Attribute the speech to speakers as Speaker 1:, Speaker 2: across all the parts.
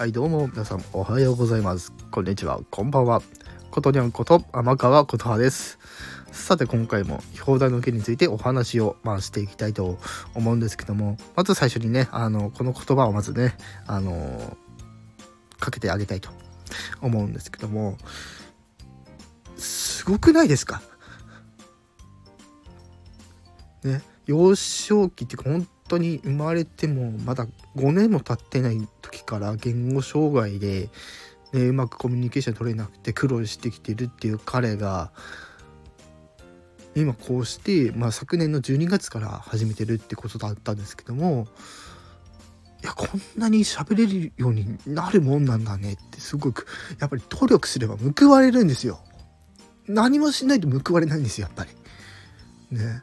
Speaker 1: はいどうも皆さんおはようございます。こんにちは。こんばんは。ことにゃんこと天川琴葉です。さて今回も表題の件についてお話を、まあ、していきたいと思うんですけども。まず最初にねあのこの言葉をまずねあのかけてあげたいと思うんですけども。すごくないですか？ね幼少期っていうか本当に生まれてもまだ5年も経ってない時から言語障害で、ね、うまくコミュニケーション取れなくて苦労してきてるっていう彼が今こうして、まあ、昨年の12月から始めてるってことだったんですけどもいやこんなに喋れるようになるもんなんだねってすごくやっぱり努力すれば報われるんですよ。何もしないと報われないんですよやっぱり。ね。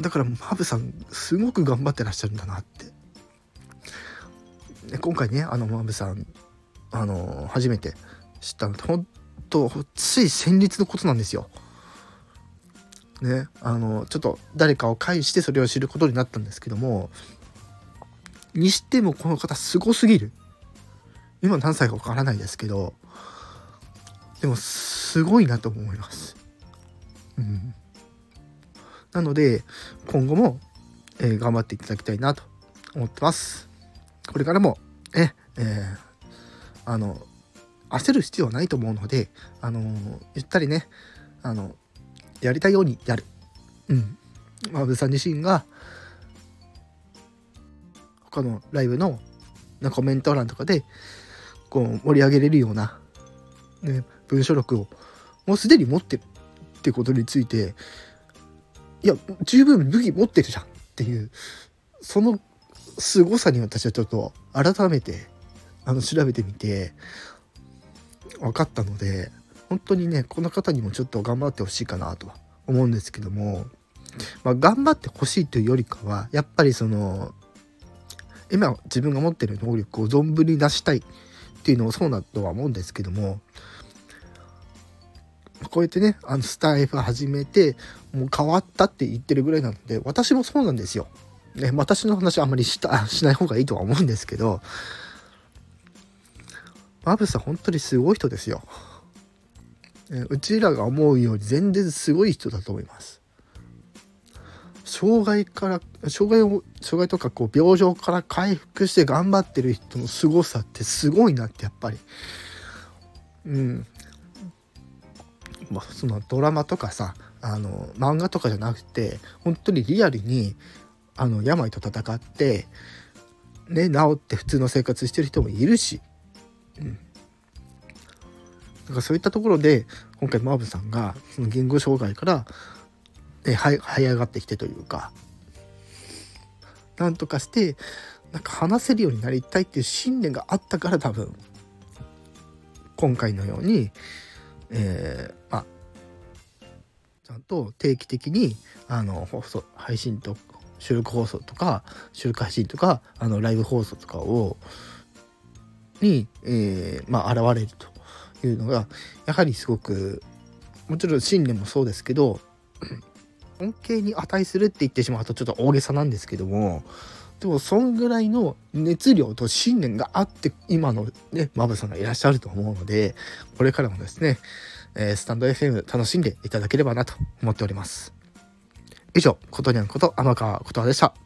Speaker 1: だからマブさんすごく頑張ってらっしゃるんだなってで今回ねあのマブさんあの初めて知ったのって本当つい先日のことなんですよ。ねあのちょっと誰かを介してそれを知ることになったんですけどもにしてもこの方すごすぎる今何歳かわからないですけどでもすごいなと思います。うんなので、今後も、えー、頑張っていただきたいなと思ってます。これからも、え、えー、あの、焦る必要はないと思うので、あのゆったりね、あの、やりたいようにやる。うん。まあ、安部さん自身が、他のライブのコメント欄とかで、こう、盛り上げれるような、ね、文章力を、もうすでに持ってるってことについて、いや十分武器持ってるじゃんっていうその凄さに私はちょっと改めてあの調べてみて分かったので本当にねこの方にもちょっと頑張ってほしいかなとは思うんですけども、まあ、頑張ってほしいというよりかはやっぱりその今自分が持ってる能力を存分に出したいっていうのもそうだとは思うんですけどもこうやってねあのスタイフ始めてもう変わったって言ってるぐらいなので私もそうなんですよ。ね、私の話あんまりしたしない方がいいとは思うんですけどマブさん本当にすごい人ですよ。うちらが思うように全然すごい人だと思います。障害から障害を障害とかこう病状から回復して頑張ってる人の凄さってすごいなってやっぱりうんまあ、そのドラマとかさあの漫画とかじゃなくて本当にリアルにあの病と戦ってね治って普通の生活してる人もいるし、うん、だからそういったところで今回マーブさんがその言語障害から、ね、はい這い上がってきてというかなんとかしてなんか話せるようになりたいっていう信念があったから多分今回のようにえー、まあちゃんと定期的にあの放送配信と収録放送とか収録配信とかあのライブ放送とかをに、えー、まあ現れるというのがやはりすごくもちろん信念もそうですけど恩恵に値するって言ってしまうとちょっと大げさなんですけどもでもそんぐらいの熱量と信念があって今のねマブさんがいらっしゃると思うのでこれからもですね、えー、スタンド FM 楽しんでいただければなと思っております。以上ことにゃんこと天川ことはでした。